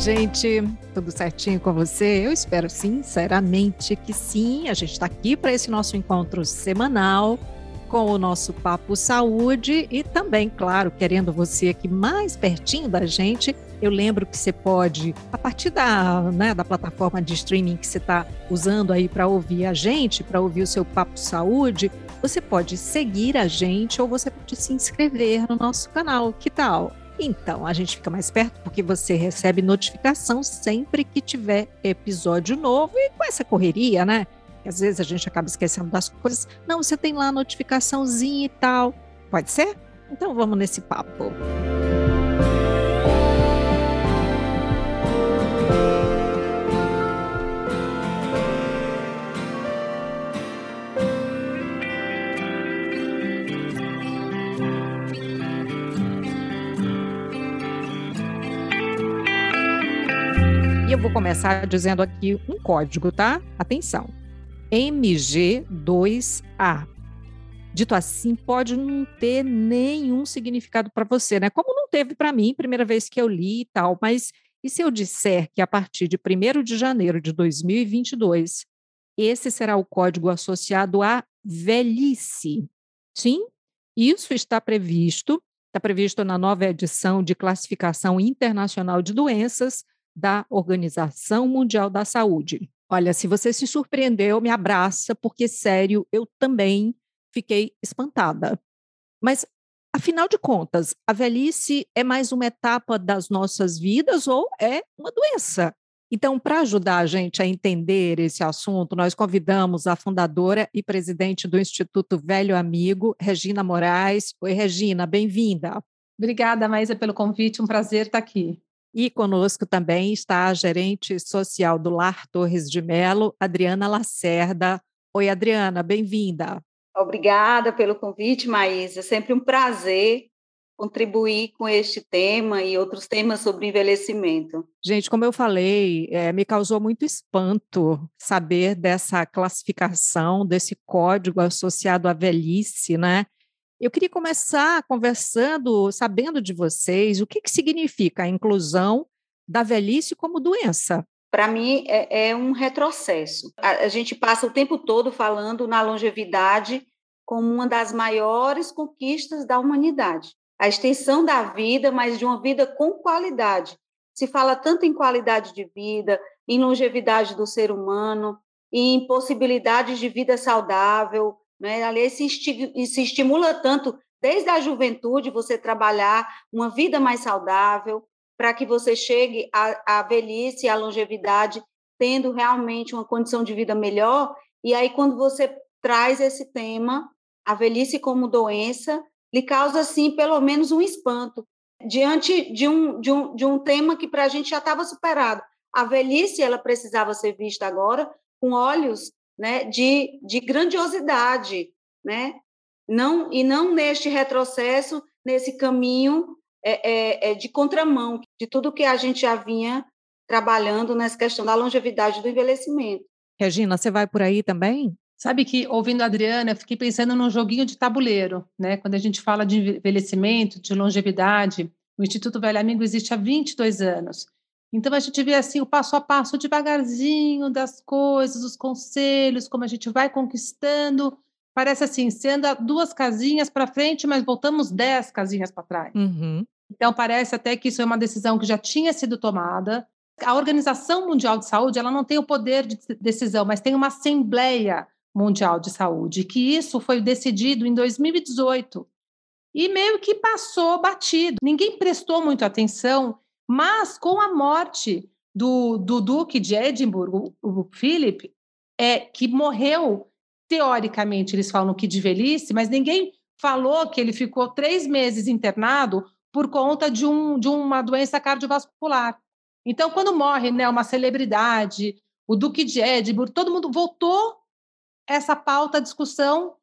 gente? Tudo certinho com você? Eu espero sinceramente que sim. A gente está aqui para esse nosso encontro semanal com o nosso Papo Saúde e também, claro, querendo você aqui mais pertinho da gente. Eu lembro que você pode, a partir da, né, da plataforma de streaming que você está usando aí para ouvir a gente, para ouvir o seu Papo Saúde, você pode seguir a gente ou você pode se inscrever no nosso canal. Que tal? Então, a gente fica mais perto porque você recebe notificação sempre que tiver episódio novo e com essa correria, né? Às vezes a gente acaba esquecendo das coisas. Não, você tem lá a notificaçãozinha e tal. Pode ser? Então vamos nesse papo. E eu vou começar dizendo aqui um código, tá? Atenção. MG2A. Dito assim, pode não ter nenhum significado para você, né? Como não teve para mim, primeira vez que eu li e tal, mas e se eu disser que a partir de 1 de janeiro de 2022, esse será o código associado à velhice? Sim, isso está previsto, está previsto na nova edição de classificação internacional de doenças da Organização Mundial da Saúde. Olha, se você se surpreendeu, me abraça, porque, sério, eu também fiquei espantada. Mas, afinal de contas, a velhice é mais uma etapa das nossas vidas ou é uma doença? Então, para ajudar a gente a entender esse assunto, nós convidamos a fundadora e presidente do Instituto Velho Amigo, Regina Moraes. Oi, Regina, bem-vinda. Obrigada, Maísa, pelo convite. Um prazer estar aqui. E conosco também está a gerente social do Lar Torres de Melo, Adriana Lacerda. Oi, Adriana, bem-vinda. Obrigada pelo convite, Maísa. É sempre um prazer contribuir com este tema e outros temas sobre envelhecimento. Gente, como eu falei, é, me causou muito espanto saber dessa classificação, desse código associado à velhice, né? Eu queria começar conversando, sabendo de vocês, o que, que significa a inclusão da velhice como doença. Para mim, é, é, um retrocesso. A, a gente passa o tempo todo falando na longevidade como uma das maiores conquistas da humanidade. A extensão da vida, mas de uma vida com qualidade. Se fala tanto em qualidade de vida, em longevidade do ser humano, em possibilidades de vida saudável, né? Ali se, se estimula tanto, desde a juventude, você trabalhar uma vida mais saudável, para que você chegue à, à velhice, à longevidade, tendo realmente uma condição de vida melhor. E aí, quando você traz esse tema, a velhice como doença, lhe causa, assim, pelo menos um espanto, diante de um, de um, de um tema que para a gente já estava superado. A velhice, ela precisava ser vista agora com olhos né, de, de grandiosidade, né? não, e não neste retrocesso, nesse caminho é, é, é de contramão de tudo que a gente já vinha trabalhando nessa questão da longevidade do envelhecimento. Regina, você vai por aí também? Sabe que, ouvindo a Adriana, eu fiquei pensando num joguinho de tabuleiro, né? Quando a gente fala de envelhecimento, de longevidade, o Instituto Velho Amigo existe há 22 anos. Então a gente vê assim o passo a passo, devagarzinho das coisas, os conselhos, como a gente vai conquistando. Parece assim, você anda duas casinhas para frente, mas voltamos dez casinhas para trás. Uhum. Então parece até que isso é uma decisão que já tinha sido tomada. A Organização Mundial de Saúde ela não tem o poder de decisão, mas tem uma Assembleia Mundial de Saúde, que isso foi decidido em 2018 e meio que passou batido. Ninguém prestou muito atenção mas com a morte do, do Duque de Edimburgo, o, Philip, é, que morreu, teoricamente, eles falam que de velhice, mas ninguém falou que ele ficou três meses internado por conta de, um, de uma doença cardiovascular. Então, quando morre né, uma celebridade, o Duque de Edimburgo, todo mundo voltou essa pauta à discussão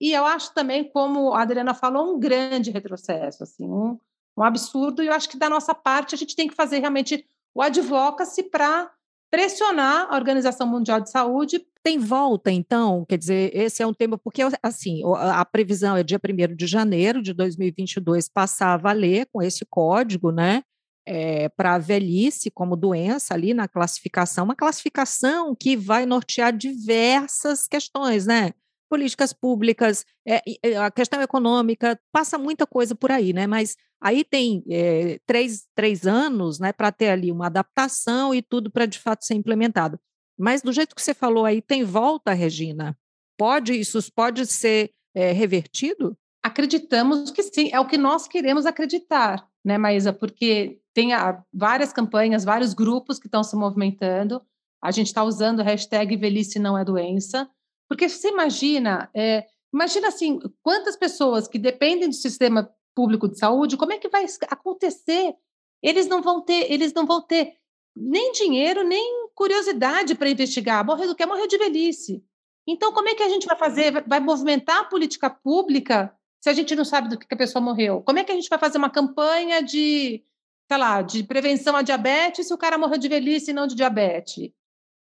e eu acho também, como a Adriana falou, um grande retrocesso, assim, um, um absurdo, e eu acho que da nossa parte a gente tem que fazer realmente o advocacy para pressionar a Organização Mundial de Saúde. Tem volta, então? Quer dizer, esse é um tema, porque, assim, a previsão é dia 1 de janeiro de 2022 passar a valer com esse código, né? é, para a velhice como doença ali na classificação, uma classificação que vai nortear diversas questões, né? Políticas públicas, é, a questão econômica, passa muita coisa por aí, né? Mas aí tem é, três, três anos né, para ter ali uma adaptação e tudo para de fato ser implementado. Mas do jeito que você falou aí, tem volta, Regina? Pode, isso pode ser é, revertido? Acreditamos que sim, é o que nós queremos acreditar, né, Maísa? Porque tem a, várias campanhas, vários grupos que estão se movimentando. A gente está usando o hashtag velhice não é doença, porque você imagina, é, imagina assim, quantas pessoas que dependem do sistema público de saúde, como é que vai acontecer? Eles não vão ter, eles não vão ter nem dinheiro, nem curiosidade para investigar. Morrer do que? Morrer de velhice. Então, como é que a gente vai fazer? Vai movimentar a política pública se a gente não sabe do que a pessoa morreu? Como é que a gente vai fazer uma campanha de, sei lá, de prevenção à diabetes se o cara morreu de velhice e não de diabetes?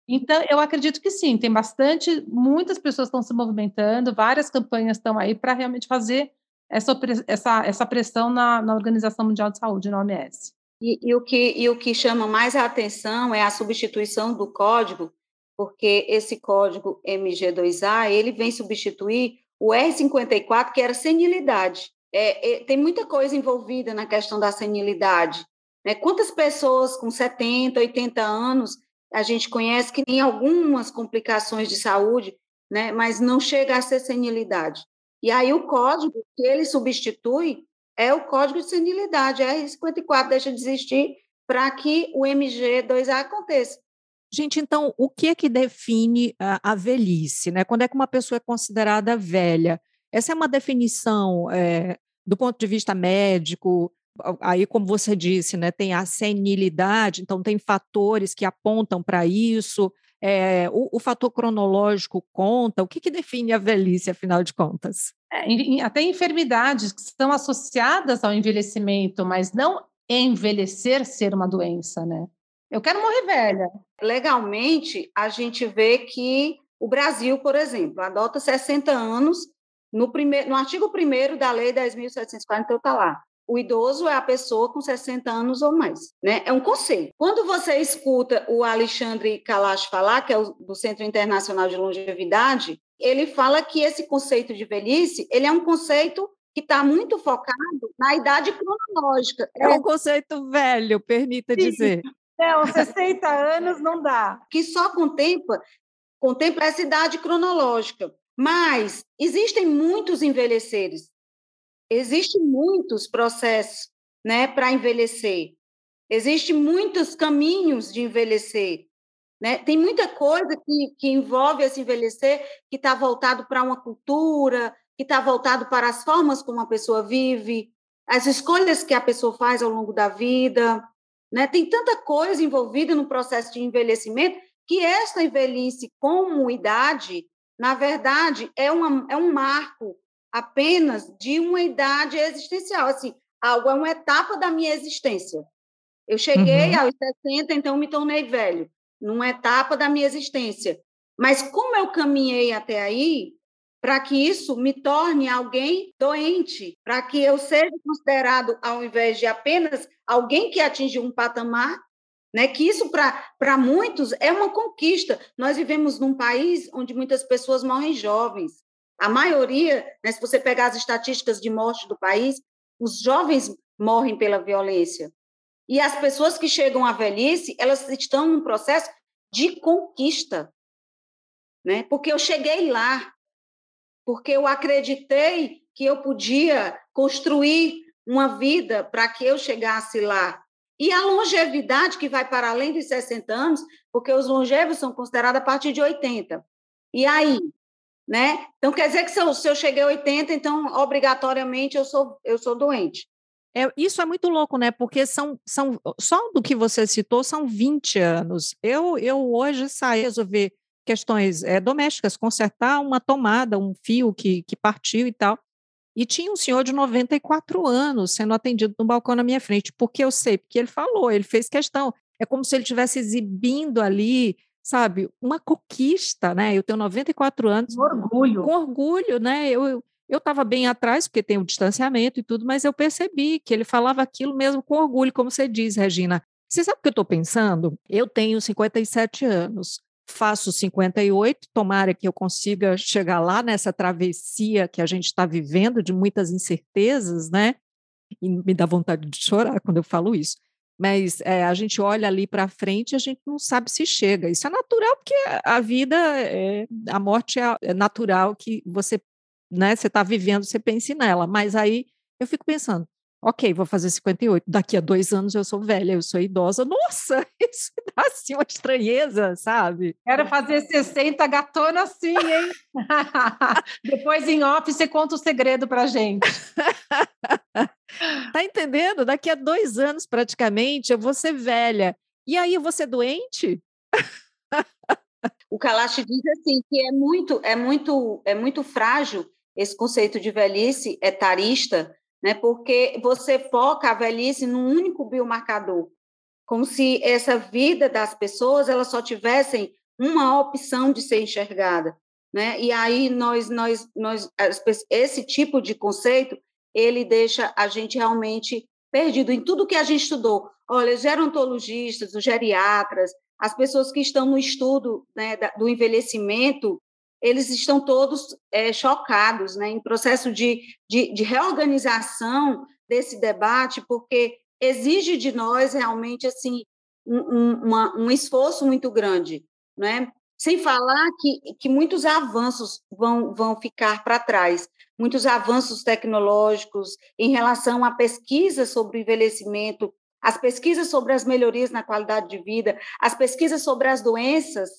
Então, eu acredito que sim, tem bastante, muitas pessoas estão se movimentando, várias campanhas estão aí para realmente fazer essa, essa, essa pressão na, na Organização Mundial de Saúde, na OMS. E, e, o que, e o que chama mais a atenção é a substituição do código porque esse código MG2A ele vem substituir o R54, que era senilidade. É, é, tem muita coisa envolvida na questão da senilidade. Né? Quantas pessoas com 70, 80 anos a gente conhece que tem algumas complicações de saúde, né? mas não chega a ser senilidade. E aí o código que ele substitui é o código de senilidade, R54 deixa de existir para que o MG2A aconteça. Gente, então, o que é que define a, a, velhice? Né? Quando é que uma pessoa é considerada velha? Essa é uma definição é, do ponto de vista médico. Aí, como você disse, né, tem a senilidade, então tem fatores que apontam para isso. É, o, o, fator cronológico conta? O que, que define a velhice, afinal de contas? É, até enfermidades que estão associadas ao envelhecimento, mas não envelhecer ser uma doença, né? Eu quero morrer velha. Legalmente, a gente vê que o Brasil, por exemplo, adota 60 anos no, primeiro, no artigo 1 da Lei 10.740, então está lá. O idoso é a pessoa com 60 anos ou mais. Né? É um conceito. Quando você escuta o Alexandre Kalash falar, que é o, do Centro Internacional de Longevidade, ele fala que esse conceito de velhice ele é um conceito que está muito focado na idade cronológica. É um conceito velho, permita Sim. dizer. Não, 60 anos não dá. Que só contempla, contempla essa idade cronológica. Mas existem muitos envelheceres. Existem muitos processos né, para envelhecer. Existem muitos caminhos de envelhecer. Né? Tem muita coisa que, que envolve esse envelhecer que está voltado para uma cultura, que está voltado para as formas como a pessoa vive, as escolhas que a pessoa faz ao longo da vida. Né? Tem tanta coisa envolvida no processo de envelhecimento que esta velhice como idade, na verdade, é, uma, é um marco apenas de uma idade existencial. Assim, algo é uma etapa da minha existência. Eu cheguei uhum. aos 60, então me tornei velho, numa etapa da minha existência. Mas como eu caminhei até aí, para que isso me torne alguém doente, para que eu seja considerado, ao invés de apenas alguém que atinge um patamar, né, que isso para muitos é uma conquista. Nós vivemos num país onde muitas pessoas morrem jovens. A maioria, né, se você pegar as estatísticas de morte do país, os jovens morrem pela violência. E as pessoas que chegam à velhice, elas estão num processo de conquista. Né? Porque eu cheguei lá, porque eu acreditei que eu podia construir uma vida para que eu chegasse lá. E a longevidade, que vai para além dos 60 anos, porque os longevos são considerados a partir de 80. E aí? Né? Então, quer dizer que se eu, se eu cheguei a 80, então, obrigatoriamente, eu sou, eu sou doente. É, isso é muito louco, né? Porque são, são só do que você citou são 20 anos. Eu, eu hoje saí resolver questões é, domésticas, consertar uma tomada, um fio que, que partiu e tal. E tinha um senhor de 94 anos sendo atendido no balcão na minha frente, porque eu sei, porque ele falou, ele fez questão. É como se ele estivesse exibindo ali, sabe, uma conquista, né? Eu tenho 94 anos. Com orgulho. Com orgulho, né? Eu, Eu estava bem atrás, porque tem o distanciamento e tudo, mas eu percebi que ele falava aquilo mesmo com orgulho, como você diz, Regina. Você sabe o que eu estou pensando? Eu tenho 57 anos, faço 58, tomara que eu consiga chegar lá nessa travessia que a gente está vivendo, de muitas incertezas, né? E me dá vontade de chorar quando eu falo isso. Mas é, a gente olha ali para frente e a gente não sabe se chega. Isso é natural, porque a vida, é, a morte é, é natural que você né, você está vivendo, você pense nela. Mas aí eu fico pensando, ok, vou fazer 58, daqui a dois anos eu sou velha, eu sou idosa. Nossa, isso dá assim uma estranheza, sabe? Quero fazer 60 gatona assim, hein? Depois em off você conta o segredo pra gente. tá entendendo? Daqui a dois anos, praticamente, eu vou ser velha. E aí eu vou ser doente? o Kalash diz assim que é muito, é muito, é muito frágil esse conceito de velhice etarista, né, porque você foca a velhice num único biomarcador, como se essa vida das pessoas elas só tivessem uma opção de ser enxergada, né? E aí nós nós nós esse tipo de conceito ele deixa a gente realmente perdido em tudo que a gente estudou. Olha, os gerontologistas, os geriatras, as pessoas que estão no estudo né, do envelhecimento, eles estão todos é, chocados, né, em processo de, de, de, reorganização desse debate, porque exige de nós realmente assim um, uma, um esforço muito grande, né? Sem falar que, que muitos avanços vão, vão ficar para trás, muitos avanços tecnológicos em relação à pesquisa sobre o envelhecimento, as pesquisas sobre as melhorias na qualidade de vida, as pesquisas sobre as doenças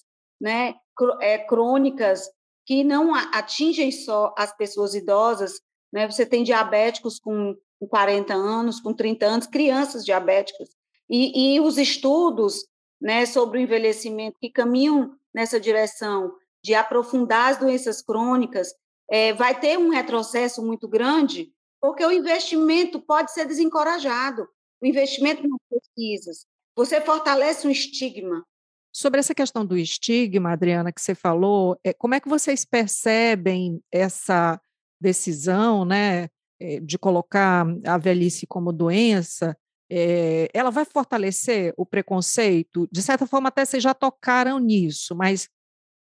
né, é, crônicas que não atingem só as pessoas idosas, né? Você tem diabéticos com 40 anos, com 30 anos, crianças diabéticas. E, e os estudos né, sobre o envelhecimento que caminham nessa direção de aprofundar as doenças crônicas, é, vai ter um retrocesso muito grande, porque o investimento pode ser desencorajado. O investimento nas pesquisas. Você fortalece um estigma, Sobre essa questão do estigma, Adriana, que você falou, é, como é que vocês percebem essa decisão né, eh, de colocar a velhice como doença? É, ela vai fortalecer o preconceito? De certa forma, até vocês já tocaram nisso, mas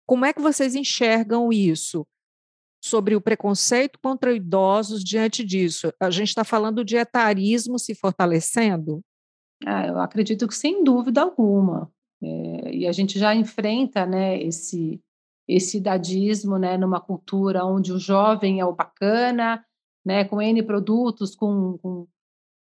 como é que vocês enxergam isso? Sobre o preconceito contra idosos diante disso. A gente está falando de etarismo se fortalecendo? Ah, eu acredito que sem dúvida alguma. É, e a gente já enfrenta né, esse, esse idadismo né, numa cultura onde o jovem é o bacana, né, com N produtos, com, com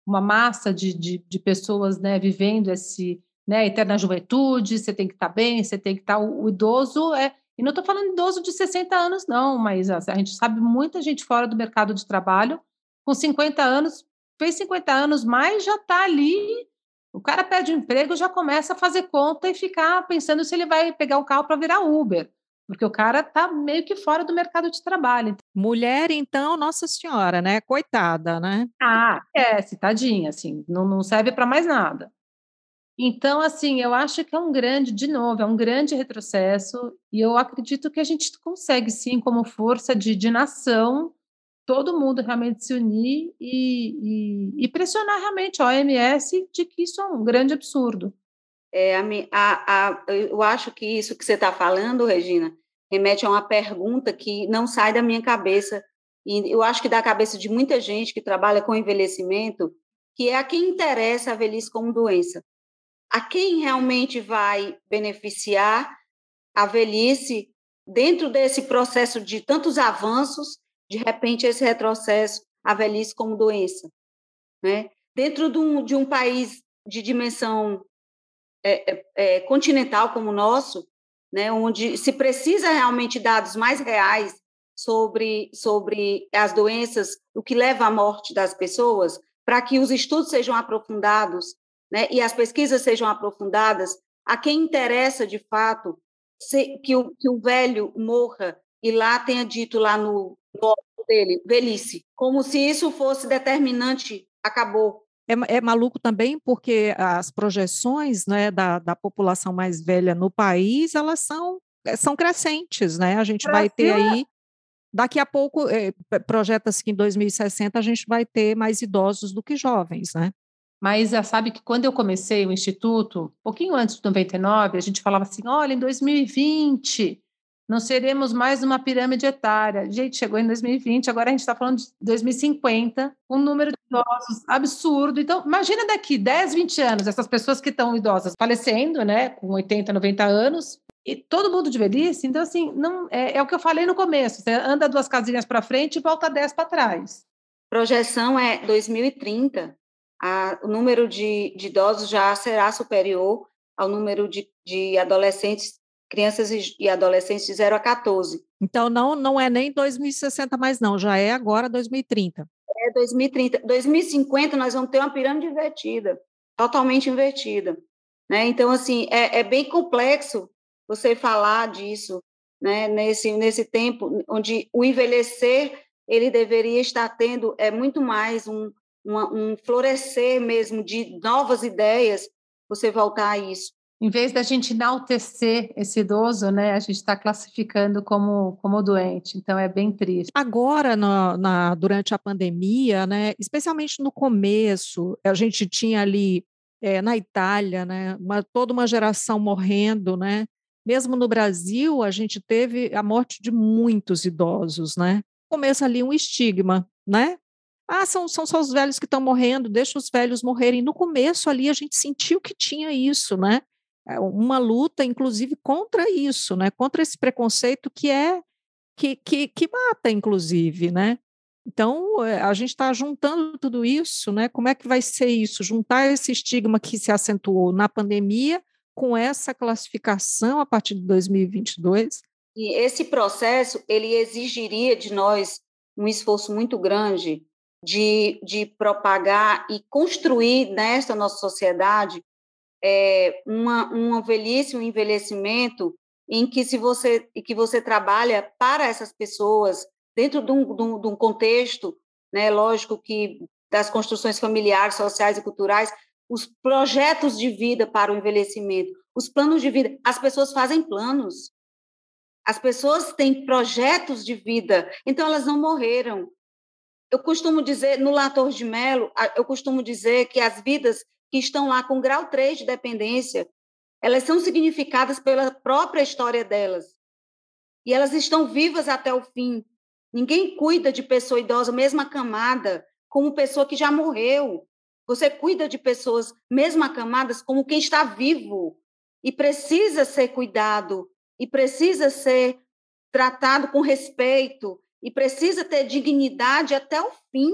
uma massa de, de, de, pessoas né, vivendo esse né, eterna juventude, você tem que estar tá bem, você tem que estar. Tá, o, o, idoso é. E não estou falando idoso de 60 anos, não, mas a, gente sabe muita gente fora do mercado de trabalho, com 50 anos, fez 50 anos mais, já está ali o cara perde o emprego já começa a fazer conta e ficar pensando se ele vai pegar o carro para virar Uber, porque o cara está meio que fora do mercado de trabalho. Mulher, então, Nossa Senhora, né? Coitada, né? Ah, é, tadinha, assim, não, não serve para mais nada. Então, assim, eu acho que é um grande, de novo, é um grande retrocesso, e eu acredito que a gente consegue, sim, como força de, de nação, todo mundo realmente se unir e, e, e, pressionar realmente a OMS de que isso é um grande absurdo. É, a, a, a, eu acho que isso que você está falando, Regina, remete a uma pergunta que não sai da minha cabeça, e eu acho que da cabeça de muita gente que trabalha com envelhecimento, que é a quem interessa a velhice como doença. A quem realmente vai beneficiar a velhice dentro desse processo de tantos avanços de repente, esse retrocesso, a velhice como doença. Né? Dentro de um, de um país de dimensão é, é, é, continental como o nosso, né, onde se precisa realmente dados mais reais sobre, sobre as doenças, o que leva à morte das pessoas, para que os estudos sejam aprofundados né, e as pesquisas sejam aprofundadas, a quem interessa de fato se, que, o, que o velho morra e lá tenha dito lá no, dele, velhice, como se isso fosse determinante, acabou. É, é, maluco também porque as projeções né, da, da população mais velha no país, elas são, eh, são crescentes, né? A gente Brasil vai ter aí Daqui a pouco, eh, projeta-se que em 2060 a gente vai ter mais idosos do que jovens, né? Mas já sabe que quando eu comecei o Instituto, um pouquinho antes de 99, a gente falava assim: olha, em 2020 não seremos mais uma pirâmide etária. Gente, chegou em 2020, agora a gente está falando de 2050, um número de idosos absurdo. Então, imagina daqui 10, 20 anos, essas pessoas que estão idosas falecendo, né, com 80, 90 anos, e todo mundo de velhice. Então, assim, não é, é o que eu falei no começo: você anda duas casinhas para frente e volta 10 para trás. Projeção é 2030. A, o número de, de idosos já será superior ao número de, de adolescentes crianças e adolescentes de 0 a 14. Então, não, não é nem 2060 mais, não, já é agora 2030. É 2030. 2050, nós vamos ter uma pirâmide invertida, totalmente invertida. Né? Então, assim, é, é bem complexo você falar disso né? nesse, nesse tempo onde o envelhecer ele deveria estar tendo é muito mais um, um florescer mesmo de novas ideias, você voltar a isso em vez da gente enaltecer esse idoso, né, a gente está classificando como, como doente. Então é bem triste. Agora, na, na, durante a pandemia, né, especialmente no começo, a gente tinha ali é, na Itália, né, uma, toda uma geração morrendo, né? Mesmo no Brasil, a gente teve a morte de muitos idosos, né? Começa ali um estigma, né? Ah, são, são só os velhos que estão morrendo, deixa os velhos morrerem. No começo ali a gente sentiu que tinha isso, né? É, uma luta, inclusive, contra isso, né? contra esse preconceito que é que, que, que mata, inclusive, né? Então, é, a gente está juntando tudo isso, né? Como é que vai ser isso? Juntar esse estigma que se acentuou na pandemia com essa classificação a partir de 2022? E esse processo, ele exigiria de nós um esforço muito grande de, de propagar e construir nesta nossa sociedade é, uma, uma velhice, um envelhecimento em que se você que você trabalha para essas pessoas dentro de um, de um, de um contexto, né, lógico que das construções familiares, sociais e culturais, os projetos de vida para o envelhecimento, os planos de vida, as pessoas fazem planos. As pessoas têm projetos de vida, então elas não morreram. Eu costumo dizer, no Lator de Melo, eu costumo dizer que as vidas que estão lá com grau 3 de dependência, elas são significadas pela própria história delas. E elas estão vivas até o fim. Ninguém cuida de pessoa idosa, mesma camada, como pessoa que já morreu. Você cuida de pessoas, mesmo acamadas, como quem está vivo e precisa ser cuidado e precisa ser tratado com respeito e precisa ter dignidade até o fim.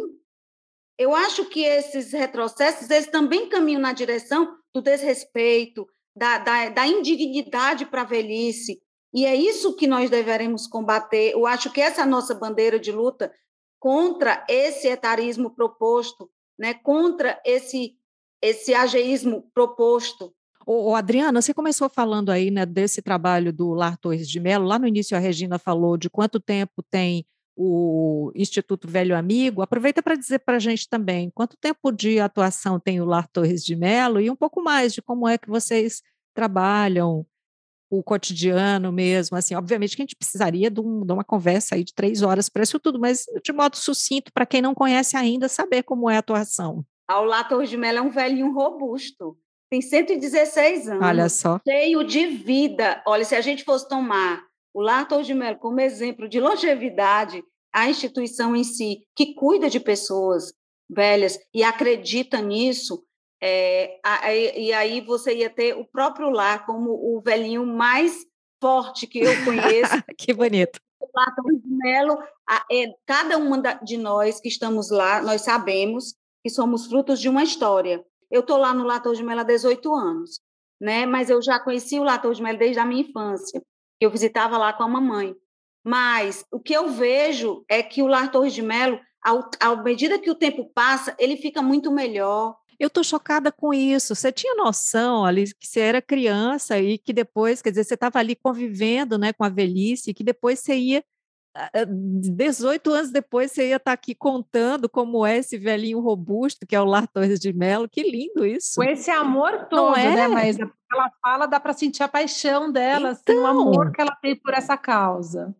Eu acho que esses retrocessos eles também caminham na direção do desrespeito, da, da, da indignidade para a velhice. E é isso que nós deveremos combater. Eu acho que essa é a nossa bandeira de luta contra esse etarismo proposto, né? contra esse, esse ageísmo proposto. Ô, Adriana, você começou falando aí né, desse trabalho do Lar Torres de Mello. Lá no início, a Regina falou de quanto tempo tem o Instituto Velho Amigo. Aproveita para dizer para a gente também quanto tempo de atuação tem o Lar Torres de Melo e um pouco mais de como é que vocês trabalham o cotidiano mesmo, assim, obviamente que a gente precisaria de, um, de uma conversa aí de três horas para isso tudo, mas de modo sucinto, para quem não conhece ainda, saber como é a atuação. Ah, o Lar Torres de Melo é um velhinho robusto, tem 116 anos. Olha só. Cheio de vida. Olha, se a gente fosse tomar o Lar de Melo como exemplo de longevidade, a instituição em si, que cuida de pessoas velhas e acredita nisso, é, a, e aí você ia ter o próprio lar como o velhinho mais forte que eu conheço. que bonito. O Lar de Melo, a, é, cada uma da, de nós que estamos lá, nós sabemos que somos frutos de uma história. Eu estou lá no Lar de Melo há 18 anos, né? mas eu já conheci o Lar de Melo desde a minha infância eu visitava lá com a mamãe. Mas o que eu vejo é que o Lar Torres de Melo, à medida que o tempo passa, ele fica muito melhor. Eu estou chocada com isso. Você tinha noção ali que você era criança e que depois, quer dizer, você estava ali convivendo né, com a velhice, e que depois você ia 18 anos depois você ia estar tá aqui contando como é esse velhinho robusto que é o Lar Torres de Melo. Que lindo isso. Com esse amor todo, é? né, Mas ela fala, dá para sentir a paixão dela, então... assim, o amor então que ela tem por essa causa.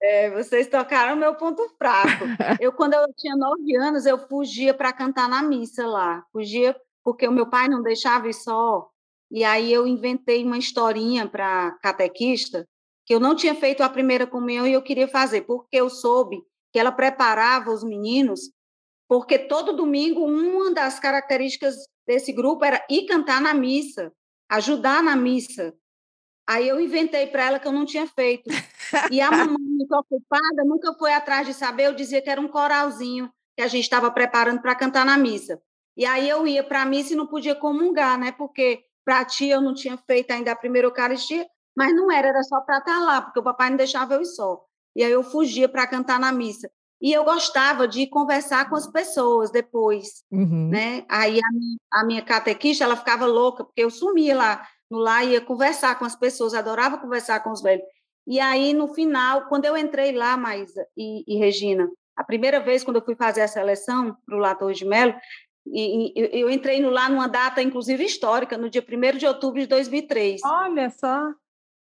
É, vocês tocaram meu ponto fraco. Eu, quando eu tinha nove anos, eu fugia para cantar na missa lá. Fugia porque o meu pai não deixava ir só. E aí eu inventei uma historinha para catequista que eu não tinha feito a primeira comunhão e eu queria fazer, porque eu soube que ela preparava os meninos, porque todo domingo uma das características desse grupo era ir cantar na missa, ajudar na missa. Aí eu inventei para ela que eu não tinha feito. E a mamãe, muito ocupada, nunca foi atrás de saber. Eu dizia que era um coralzinho que a gente estava preparando para cantar na missa. E aí eu ia para a missa e não podia comungar, né? Porque para a tia eu não tinha feito ainda a primeira Eucaristia, mas não era, era só para estar tá lá, porque o papai não deixava eu ir só. E aí eu fugia para cantar na missa. E eu gostava de conversar com as pessoas depois, uhum. né? Aí a minha, a minha catequista, ela ficava louca, porque eu sumia lá no lá ia conversar com as pessoas, adorava conversar com os velhos. E aí, no final, quando eu entrei lá, Maísa e, e Regina, a primeira vez quando eu fui fazer a seleção para o Lato de Melo, e, e, eu entrei no, lá numa data, inclusive, histórica, no dia 1 de outubro de 2003. Olha só!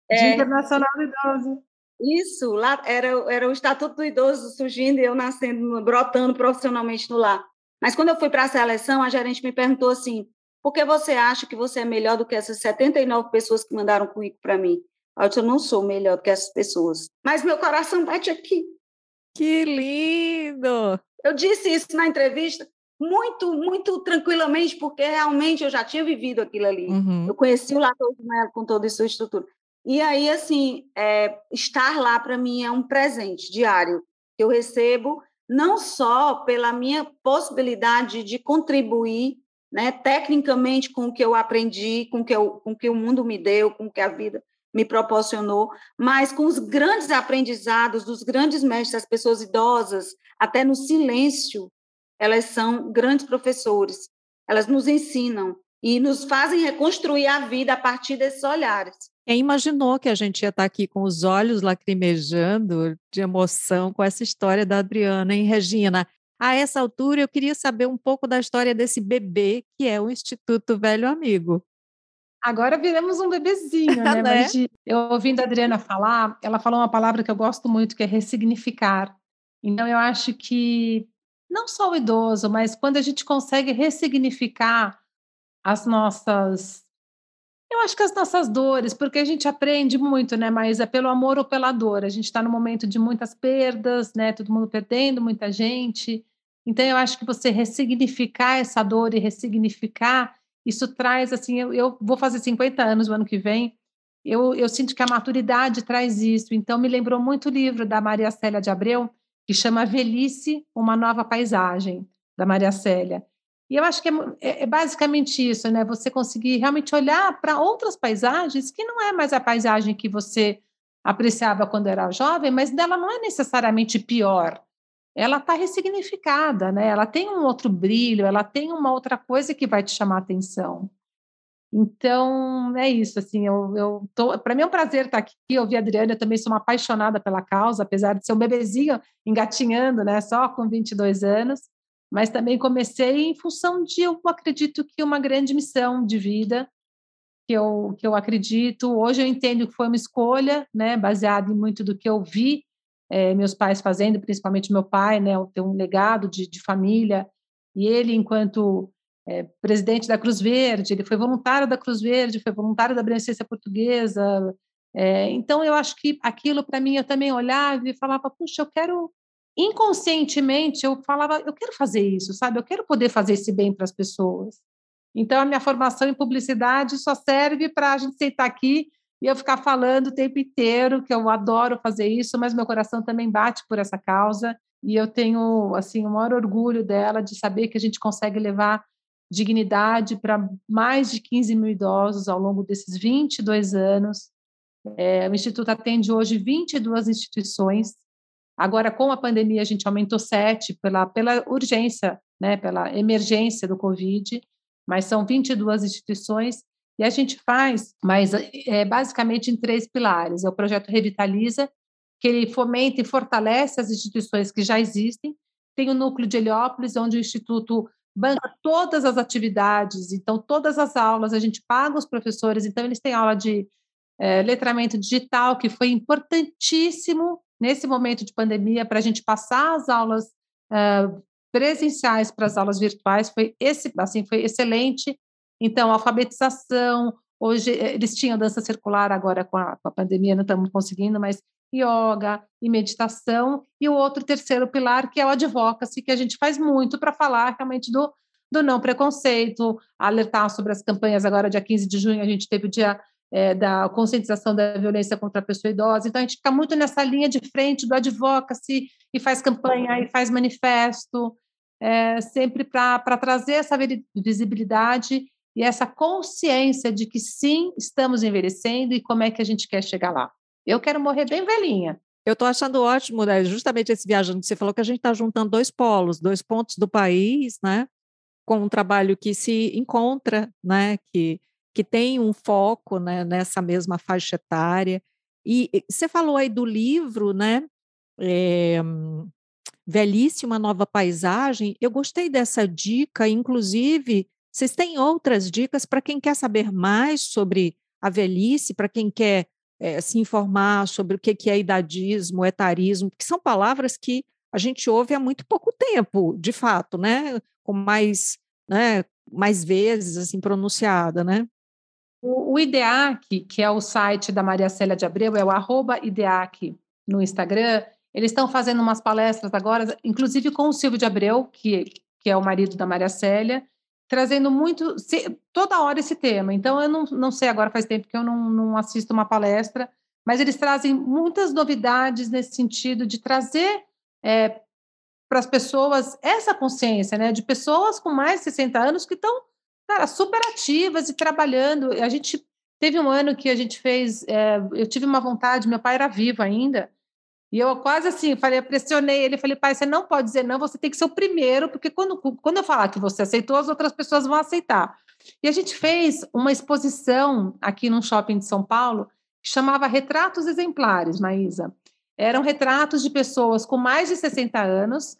Dia é, Internacional do Idoso. Isso, lá era, era o Estatuto do Idoso surgindo e eu nascendo, brotando profissionalmente no lar. Mas quando eu fui para a seleção, a gerente me perguntou assim: porque você acha que você é melhor do que essas 79 pessoas que mandaram currículo para mim? Eu não sou melhor do que essas pessoas, mas meu coração bate aqui. Que lindo! Eu disse isso na entrevista muito, muito tranquilamente, porque realmente eu já tinha vivido aquilo ali. Uhum. Eu conheci o Lato com toda a sua estrutura. E aí, assim, é, estar lá para mim é um presente diário que eu recebo, não só pela minha possibilidade de contribuir né, tecnicamente com o que eu aprendi, com o que, eu, com o que o mundo me deu, com o que a vida me proporcionou, mas com os grandes aprendizados dos grandes mestres, das pessoas idosas, até no silêncio, elas são grandes professores. Elas nos ensinam e nos fazem reconstruir a vida a partir desses olhares. Quem imaginou que a gente ia estar aqui com os olhos lacrimejando de emoção com essa história da Adriana, hein, Regina? A essa altura, eu queria saber um pouco da história desse bebê que é o Instituto Velho Amigo. Agora viramos um bebezinho, né? né? Mas eu ouvindo a Adriana falar, ela falou uma palavra que eu gosto muito, que é ressignificar. Então, eu acho que não só o idoso, mas quando a gente consegue ressignificar as nossas. Eu acho que as nossas dores, porque a gente aprende muito, né, Mas é pelo amor ou pela dor. A gente está no momento de muitas perdas, né? Todo mundo perdendo, muita gente. Então, eu acho que você ressignificar essa dor e ressignificar, isso traz, assim, eu, eu vou fazer 50 anos no ano que vem, eu, eu sinto que a maturidade traz isso. Então, me lembrou muito o livro da Maria Célia de Abreu, que chama Velhice, uma nova paisagem, da Maria Célia. E eu acho que é, é, é basicamente isso, né? Você conseguir realmente olhar para outras paisagens que não é mais a paisagem que você apreciava quando era jovem, mas dela não é necessariamente pior ela está ressignificada, né? Ela tem um outro brilho, ela tem uma outra coisa que vai te chamar a atenção. Então, é isso, assim, eu, eu tô, para mim é um prazer estar aqui, ouvir a Adriana, eu também sou uma apaixonada pela causa, apesar de ser um bebezinho engatinhando, né, só com 22 anos, mas também comecei em função de, eu acredito que uma grande missão de vida, que eu, que eu acredito, hoje eu entendo que foi uma escolha, né, baseada em muito do que eu vi é, meus pais fazendo, principalmente meu pai, né, ter um legado de, de família, e ele, enquanto é, presidente da Cruz Verde, ele foi voluntário da Cruz Verde, foi voluntário da Beneficência Portuguesa, é, então eu acho que aquilo para mim eu também olhava e falava, puxa, eu quero inconscientemente eu falava, eu quero fazer isso, sabe? Eu quero poder fazer esse bem para as pessoas. Então a minha formação em publicidade só serve para a gente sentar aqui e eu ficar falando o tempo inteiro que eu adoro fazer isso, mas meu coração também bate por essa causa e eu tenho assim o maior orgulho dela de saber que a gente consegue levar dignidade para mais de 15 mil idosos ao longo desses 22 anos. É, o Instituto atende hoje 22 instituições. Agora, com a pandemia, a gente aumentou sete pela, pela urgência, né, pela emergência do Covid, mas são 22 instituições e a gente faz, mas é, basicamente em três pilares. É o projeto Revitaliza, que ele fomenta e fortalece as instituições que já existem. Tem o núcleo de Heliópolis, onde o Instituto banca todas as atividades, então todas as aulas, a gente paga os professores, então eles têm aula de é, letramento digital, que foi importantíssimo nesse momento de pandemia, para a gente passar as aulas uh, presenciais para as aulas virtuais, foi, esse, assim, foi excelente. Então, alfabetização, hoje eh, eles tinham dança circular, agora com a, com a pandemia não estamos conseguindo, mas yoga e meditação, e o outro terceiro pilar, que é o advocacy, que a gente faz muito para falar realmente do, do não preconceito, alertar sobre as campanhas. Agora, dia 15 de junho, a gente teve o dia é, da conscientização da violência contra a pessoa idosa. Então, a gente fica muito nessa linha de frente do advocacy e faz campanha e faz manifesto, é, sempre para trazer essa visibilidade e essa consciência de que sim, estamos envelhecendo e como é que a gente quer chegar lá. Eu quero morrer bem velhinha. Eu estou achando ótimo, né? justamente esse viajando. Você falou que a gente está juntando dois polos, dois pontos do país, né? Com um trabalho que se encontra, né? Que que tem um foco né, nessa mesma faixa etária. E você falou aí do livro, né? É, Velhice, uma nova paisagem. Eu gostei dessa dica, inclusive, vocês têm outras dicas para quem quer saber mais sobre a velhice, para quem quer é, se informar sobre o que, é idadismo, etarismo, que são palavras que a gente ouve há muito pouco tempo, de fato, né? Com mais, né, mais vezes assim pronunciada, né? O, o IDEAC, que é o site da Maria Célia de Abreu, é o arroba IDEAC no Instagram. Eles estão fazendo umas palestras agora, inclusive com o Silvio de Abreu, que, que é o marido da Maria Célia, trazendo muito, se, toda hora esse tema. Então, eu não, não sei agora, faz tempo que eu não, não assisto uma palestra, mas eles trazem muitas novidades nesse sentido de trazer é, para as pessoas essa consciência, né? De pessoas com mais de 60 anos que estão cara, super ativas e trabalhando. A gente teve um ano que a gente fez, é, eu tive uma vontade, meu pai era vivo ainda, e eu quase assim, falei, pressionei ele, falei, pai, você não pode dizer não, você tem que ser o primeiro, porque quando, quando eu falar que você aceitou, as outras pessoas vão aceitar. E a gente fez uma exposição aqui num shopping de São Paulo, que chamava Retratos Exemplares, Maísa. Eram retratos de pessoas com mais de 60 anos,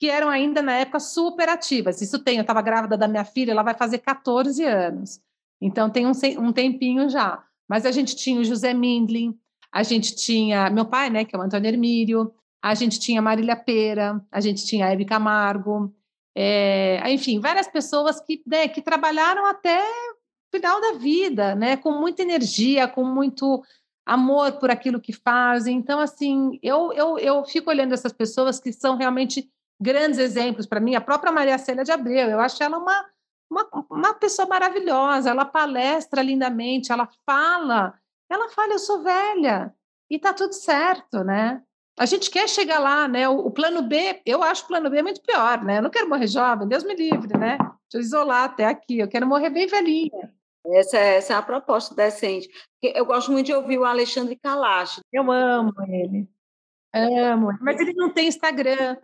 que eram ainda na época super ativas. Isso tem, eu estava grávida da minha filha, ela vai fazer 14 anos. Então tem um, um tempinho já. Mas a gente tinha o José Mindlin, a gente tinha meu pai, né, que é o Antônio Hermírio, a gente tinha Marília Pera, a gente tinha a Hebe Camargo, é, enfim, várias pessoas que, né, que trabalharam até o final da vida, né, com muita energia, com muito amor por aquilo que fazem. Então, assim, eu, eu, eu fico olhando essas pessoas que são realmente grandes exemplos para mim, a própria Maria Célia de Abreu, eu acho ela uma, uma, uma pessoa maravilhosa, ela palestra lindamente, ela fala, ela fala, eu sou velha, e tá tudo certo, né? A gente quer chegar lá, né? O, o, plano B, eu acho o plano B muito pior, né? Eu não quero morrer jovem, Deus me livre, né? Deixa eu isolar até aqui, eu quero morrer bem velhinha. Essa, essa é a proposta decente. Eu gosto muito de ouvir o Alexandre Kalash. Eu amo ele. Amo. Mas ele não tem Instagram.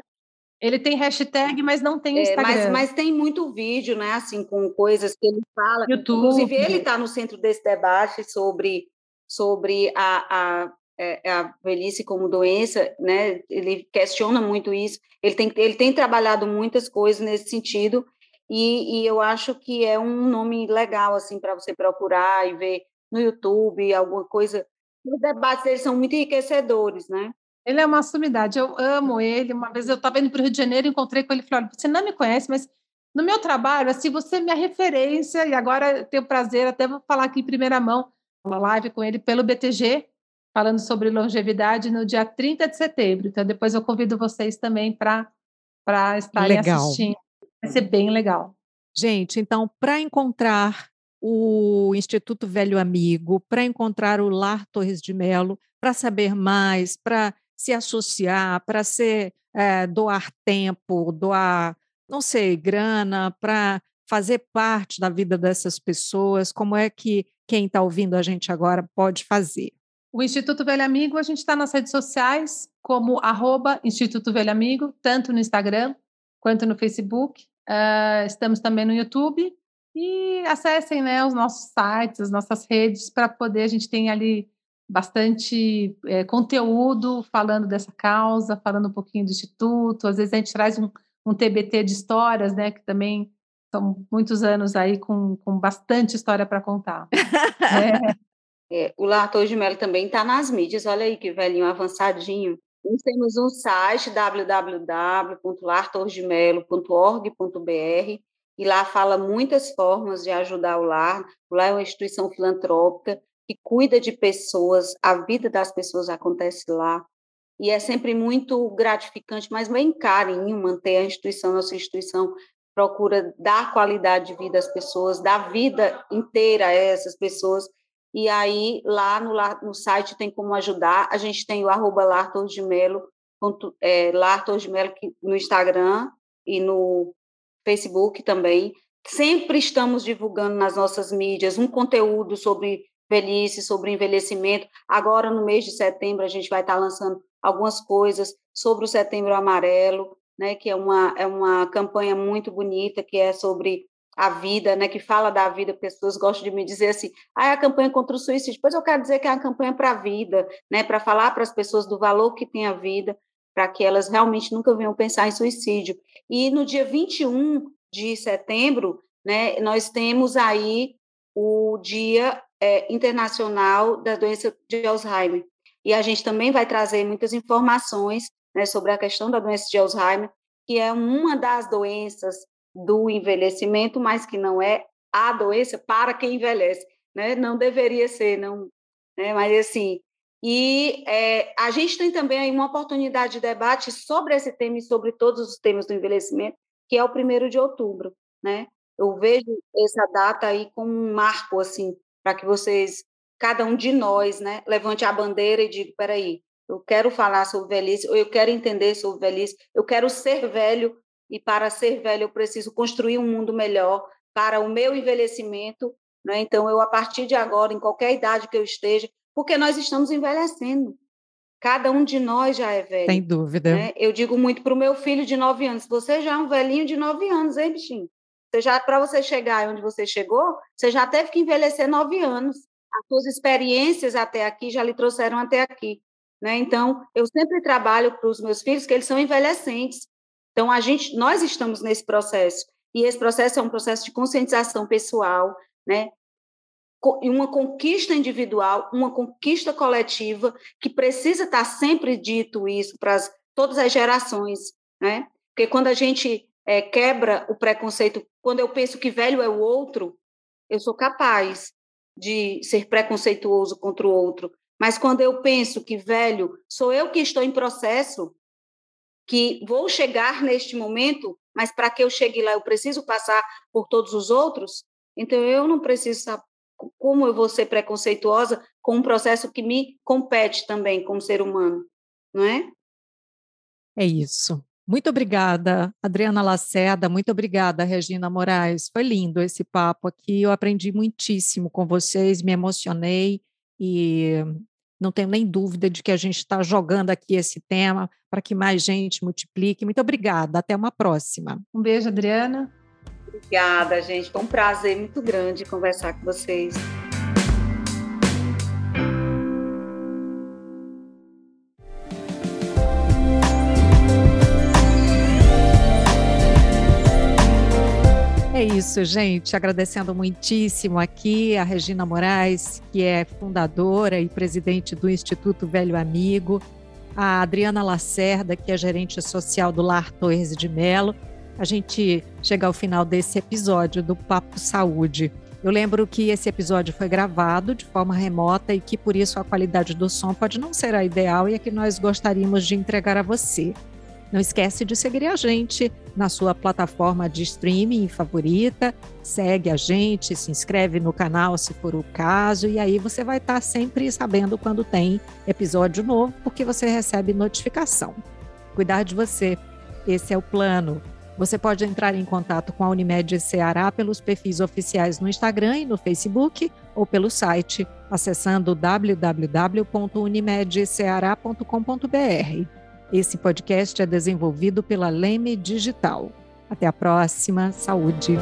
Ele tem hashtag, mas não tem Instagram. É, mas, mas, tem muito vídeo, né? Assim, com coisas que ele fala. YouTube. Inclusive, ele está no centro desse debate sobre, sobre a, a, é, a velhice como doença, né? Ele questiona muito isso. Ele tem, ele tem trabalhado muitas coisas nesse sentido. E, e eu acho que é um nome legal, assim, para você procurar e ver no YouTube, alguma coisa. Os debates deles são muito enriquecedores, né? Ele é uma sumidade, eu amo ele. Uma vez eu estava indo para o Rio de Janeiro, encontrei com ele e falei: olha, você não me conhece, mas no meu trabalho, assim, você é minha referência, e agora eu tenho o prazer, até vou falar aqui em primeira mão, uma live com ele pelo BTG, falando sobre longevidade no dia 30 de setembro. Então, depois eu convido vocês também para estarem legal. assistindo. Vai ser bem legal. Gente, então, para encontrar o Instituto Velho Amigo, para encontrar o Lar Torres de Melo, para saber mais, para se associar, para ser é, doar tempo, doar, não sei, grana, para fazer parte da vida dessas pessoas? Como é que quem está ouvindo a gente agora pode fazer? O Instituto Velho Amigo, a gente está nas redes sociais como arroba Instituto Velho Amigo, tanto no Instagram quanto no Facebook. Uh, estamos também no YouTube e acessem né, os nossos sites, as nossas redes, para poder, a gente tem ali bastante é, conteúdo falando dessa causa, falando um pouquinho do Instituto. Às vezes a gente traz um, um TBT de histórias, né, que também são muitos anos aí com, com bastante história para contar. é. É, o Lator de Melo também está nas mídias, olha aí que velhinho avançadinho. Nós temos um site www.lartorgemelo.org.br e lá fala muitas formas de ajudar o lar. O lar é uma instituição filantrópica que cuida de pessoas, a vida das pessoas acontece lá. E é sempre muito gratificante, mas bem carinho manter a instituição, nossa instituição procura dar qualidade de vida às pessoas, dar vida inteira a essas pessoas. E aí, lá no, no site tem como ajudar. A gente tem o arroba é, no Instagram e no Facebook também. Sempre estamos divulgando nas nossas mídias um conteúdo sobre velhice, sobre envelhecimento. Agora, no mês de setembro, a gente vai estar lançando algumas coisas sobre o Setembro Amarelo, né, que é uma, é uma campanha muito bonita, que é sobre a vida, né, que fala da vida, pessoas gostam de me dizer assim, ah, é a campanha contra o suicídio, pois eu quero dizer que é a campanha para a vida, né, para falar para as pessoas do valor que tem a vida, para que elas realmente nunca venham pensar em suicídio. E no dia 21 de setembro, né, nós temos aí o Dia é, Internacional da Doença de Alzheimer, e a gente também vai trazer muitas informações né, sobre a questão da doença de Alzheimer, que é uma das doenças do envelhecimento, mas que não é a doença para quem envelhece, né? Não deveria ser, não, né? Mas assim, e é, a gente tem também uma oportunidade de debate sobre esse tema e sobre todos os temas do envelhecimento, que é o primeiro de outubro, né? Eu vejo essa data aí como um marco assim para que vocês cada um de nós, né, levante a bandeira e diga, peraí, eu quero falar sobre velhice, ou eu quero entender sobre velhice, eu quero ser velho, e para ser velho eu preciso construir um mundo melhor para o meu envelhecimento, né? Então, eu, a partir de agora, em qualquer idade que eu esteja, porque nós estamos envelhecendo, cada um de nós já é velho. Sem dúvida. Né? Eu digo muito para o meu filho de nove anos, você já é um velhinho de nove anos, hein, bichinho? Você já, para você chegar onde você chegou, você já teve que envelhecer nove anos as suas experiências até aqui já lhe trouxeram até aqui. Né? Então, eu sempre trabalho para os meus filhos que eles são envelhecentes. Então, a gente, nós estamos nesse processo. E esse processo é um processo de conscientização pessoal, né? uma conquista individual, uma conquista coletiva, que precisa estar sempre dito isso para as, todas as gerações. Né? Porque quando a gente é, quebra o preconceito, quando eu penso que velho é o outro, eu sou capaz de ser preconceituoso contra o outro, mas quando eu penso que velho sou eu que estou em processo, que vou chegar neste momento, mas para que eu chegue lá eu preciso passar por todos os outros, então eu não preciso saber como eu vou ser preconceituosa com um processo que me compete também como ser humano, não é? É isso. Muito obrigada, Adriana Lacerda. Muito obrigada, Regina Moraes. Foi lindo esse papo aqui. Eu aprendi muitíssimo com vocês, me emocionei e não tenho nem dúvida de que a gente está jogando aqui esse tema para que mais gente multiplique. Muito obrigada. Até uma próxima. Um beijo, Adriana. Obrigada, gente. Foi um prazer muito grande conversar com vocês. Isso, gente. Agradecendo muitíssimo aqui a Regina Moraes, que é fundadora e presidente do Instituto Velho Amigo, a Adriana Lacerda, que é gerente social do Lar Torres de Melo. A gente chega ao final desse episódio do Papo Saúde. Eu lembro que esse episódio foi gravado de forma remota e que por isso a qualidade do som pode não ser a ideal e é que nós gostaríamos de entregar a você. Não esquece de seguir a gente na sua plataforma de streaming favorita, segue a gente, se inscreve no canal se for o caso, e aí você vai estar sempre sabendo quando tem episódio novo, porque você recebe notificação. Cuidar de você, esse é o plano. Você pode entrar em contato com a Unimed Ceará pelos perfis oficiais no Instagram e no Facebook ou pelo site acessando www.unimedceará.com.br. Esse podcast é desenvolvido pela Leme Digital. Até a próxima. Saúde.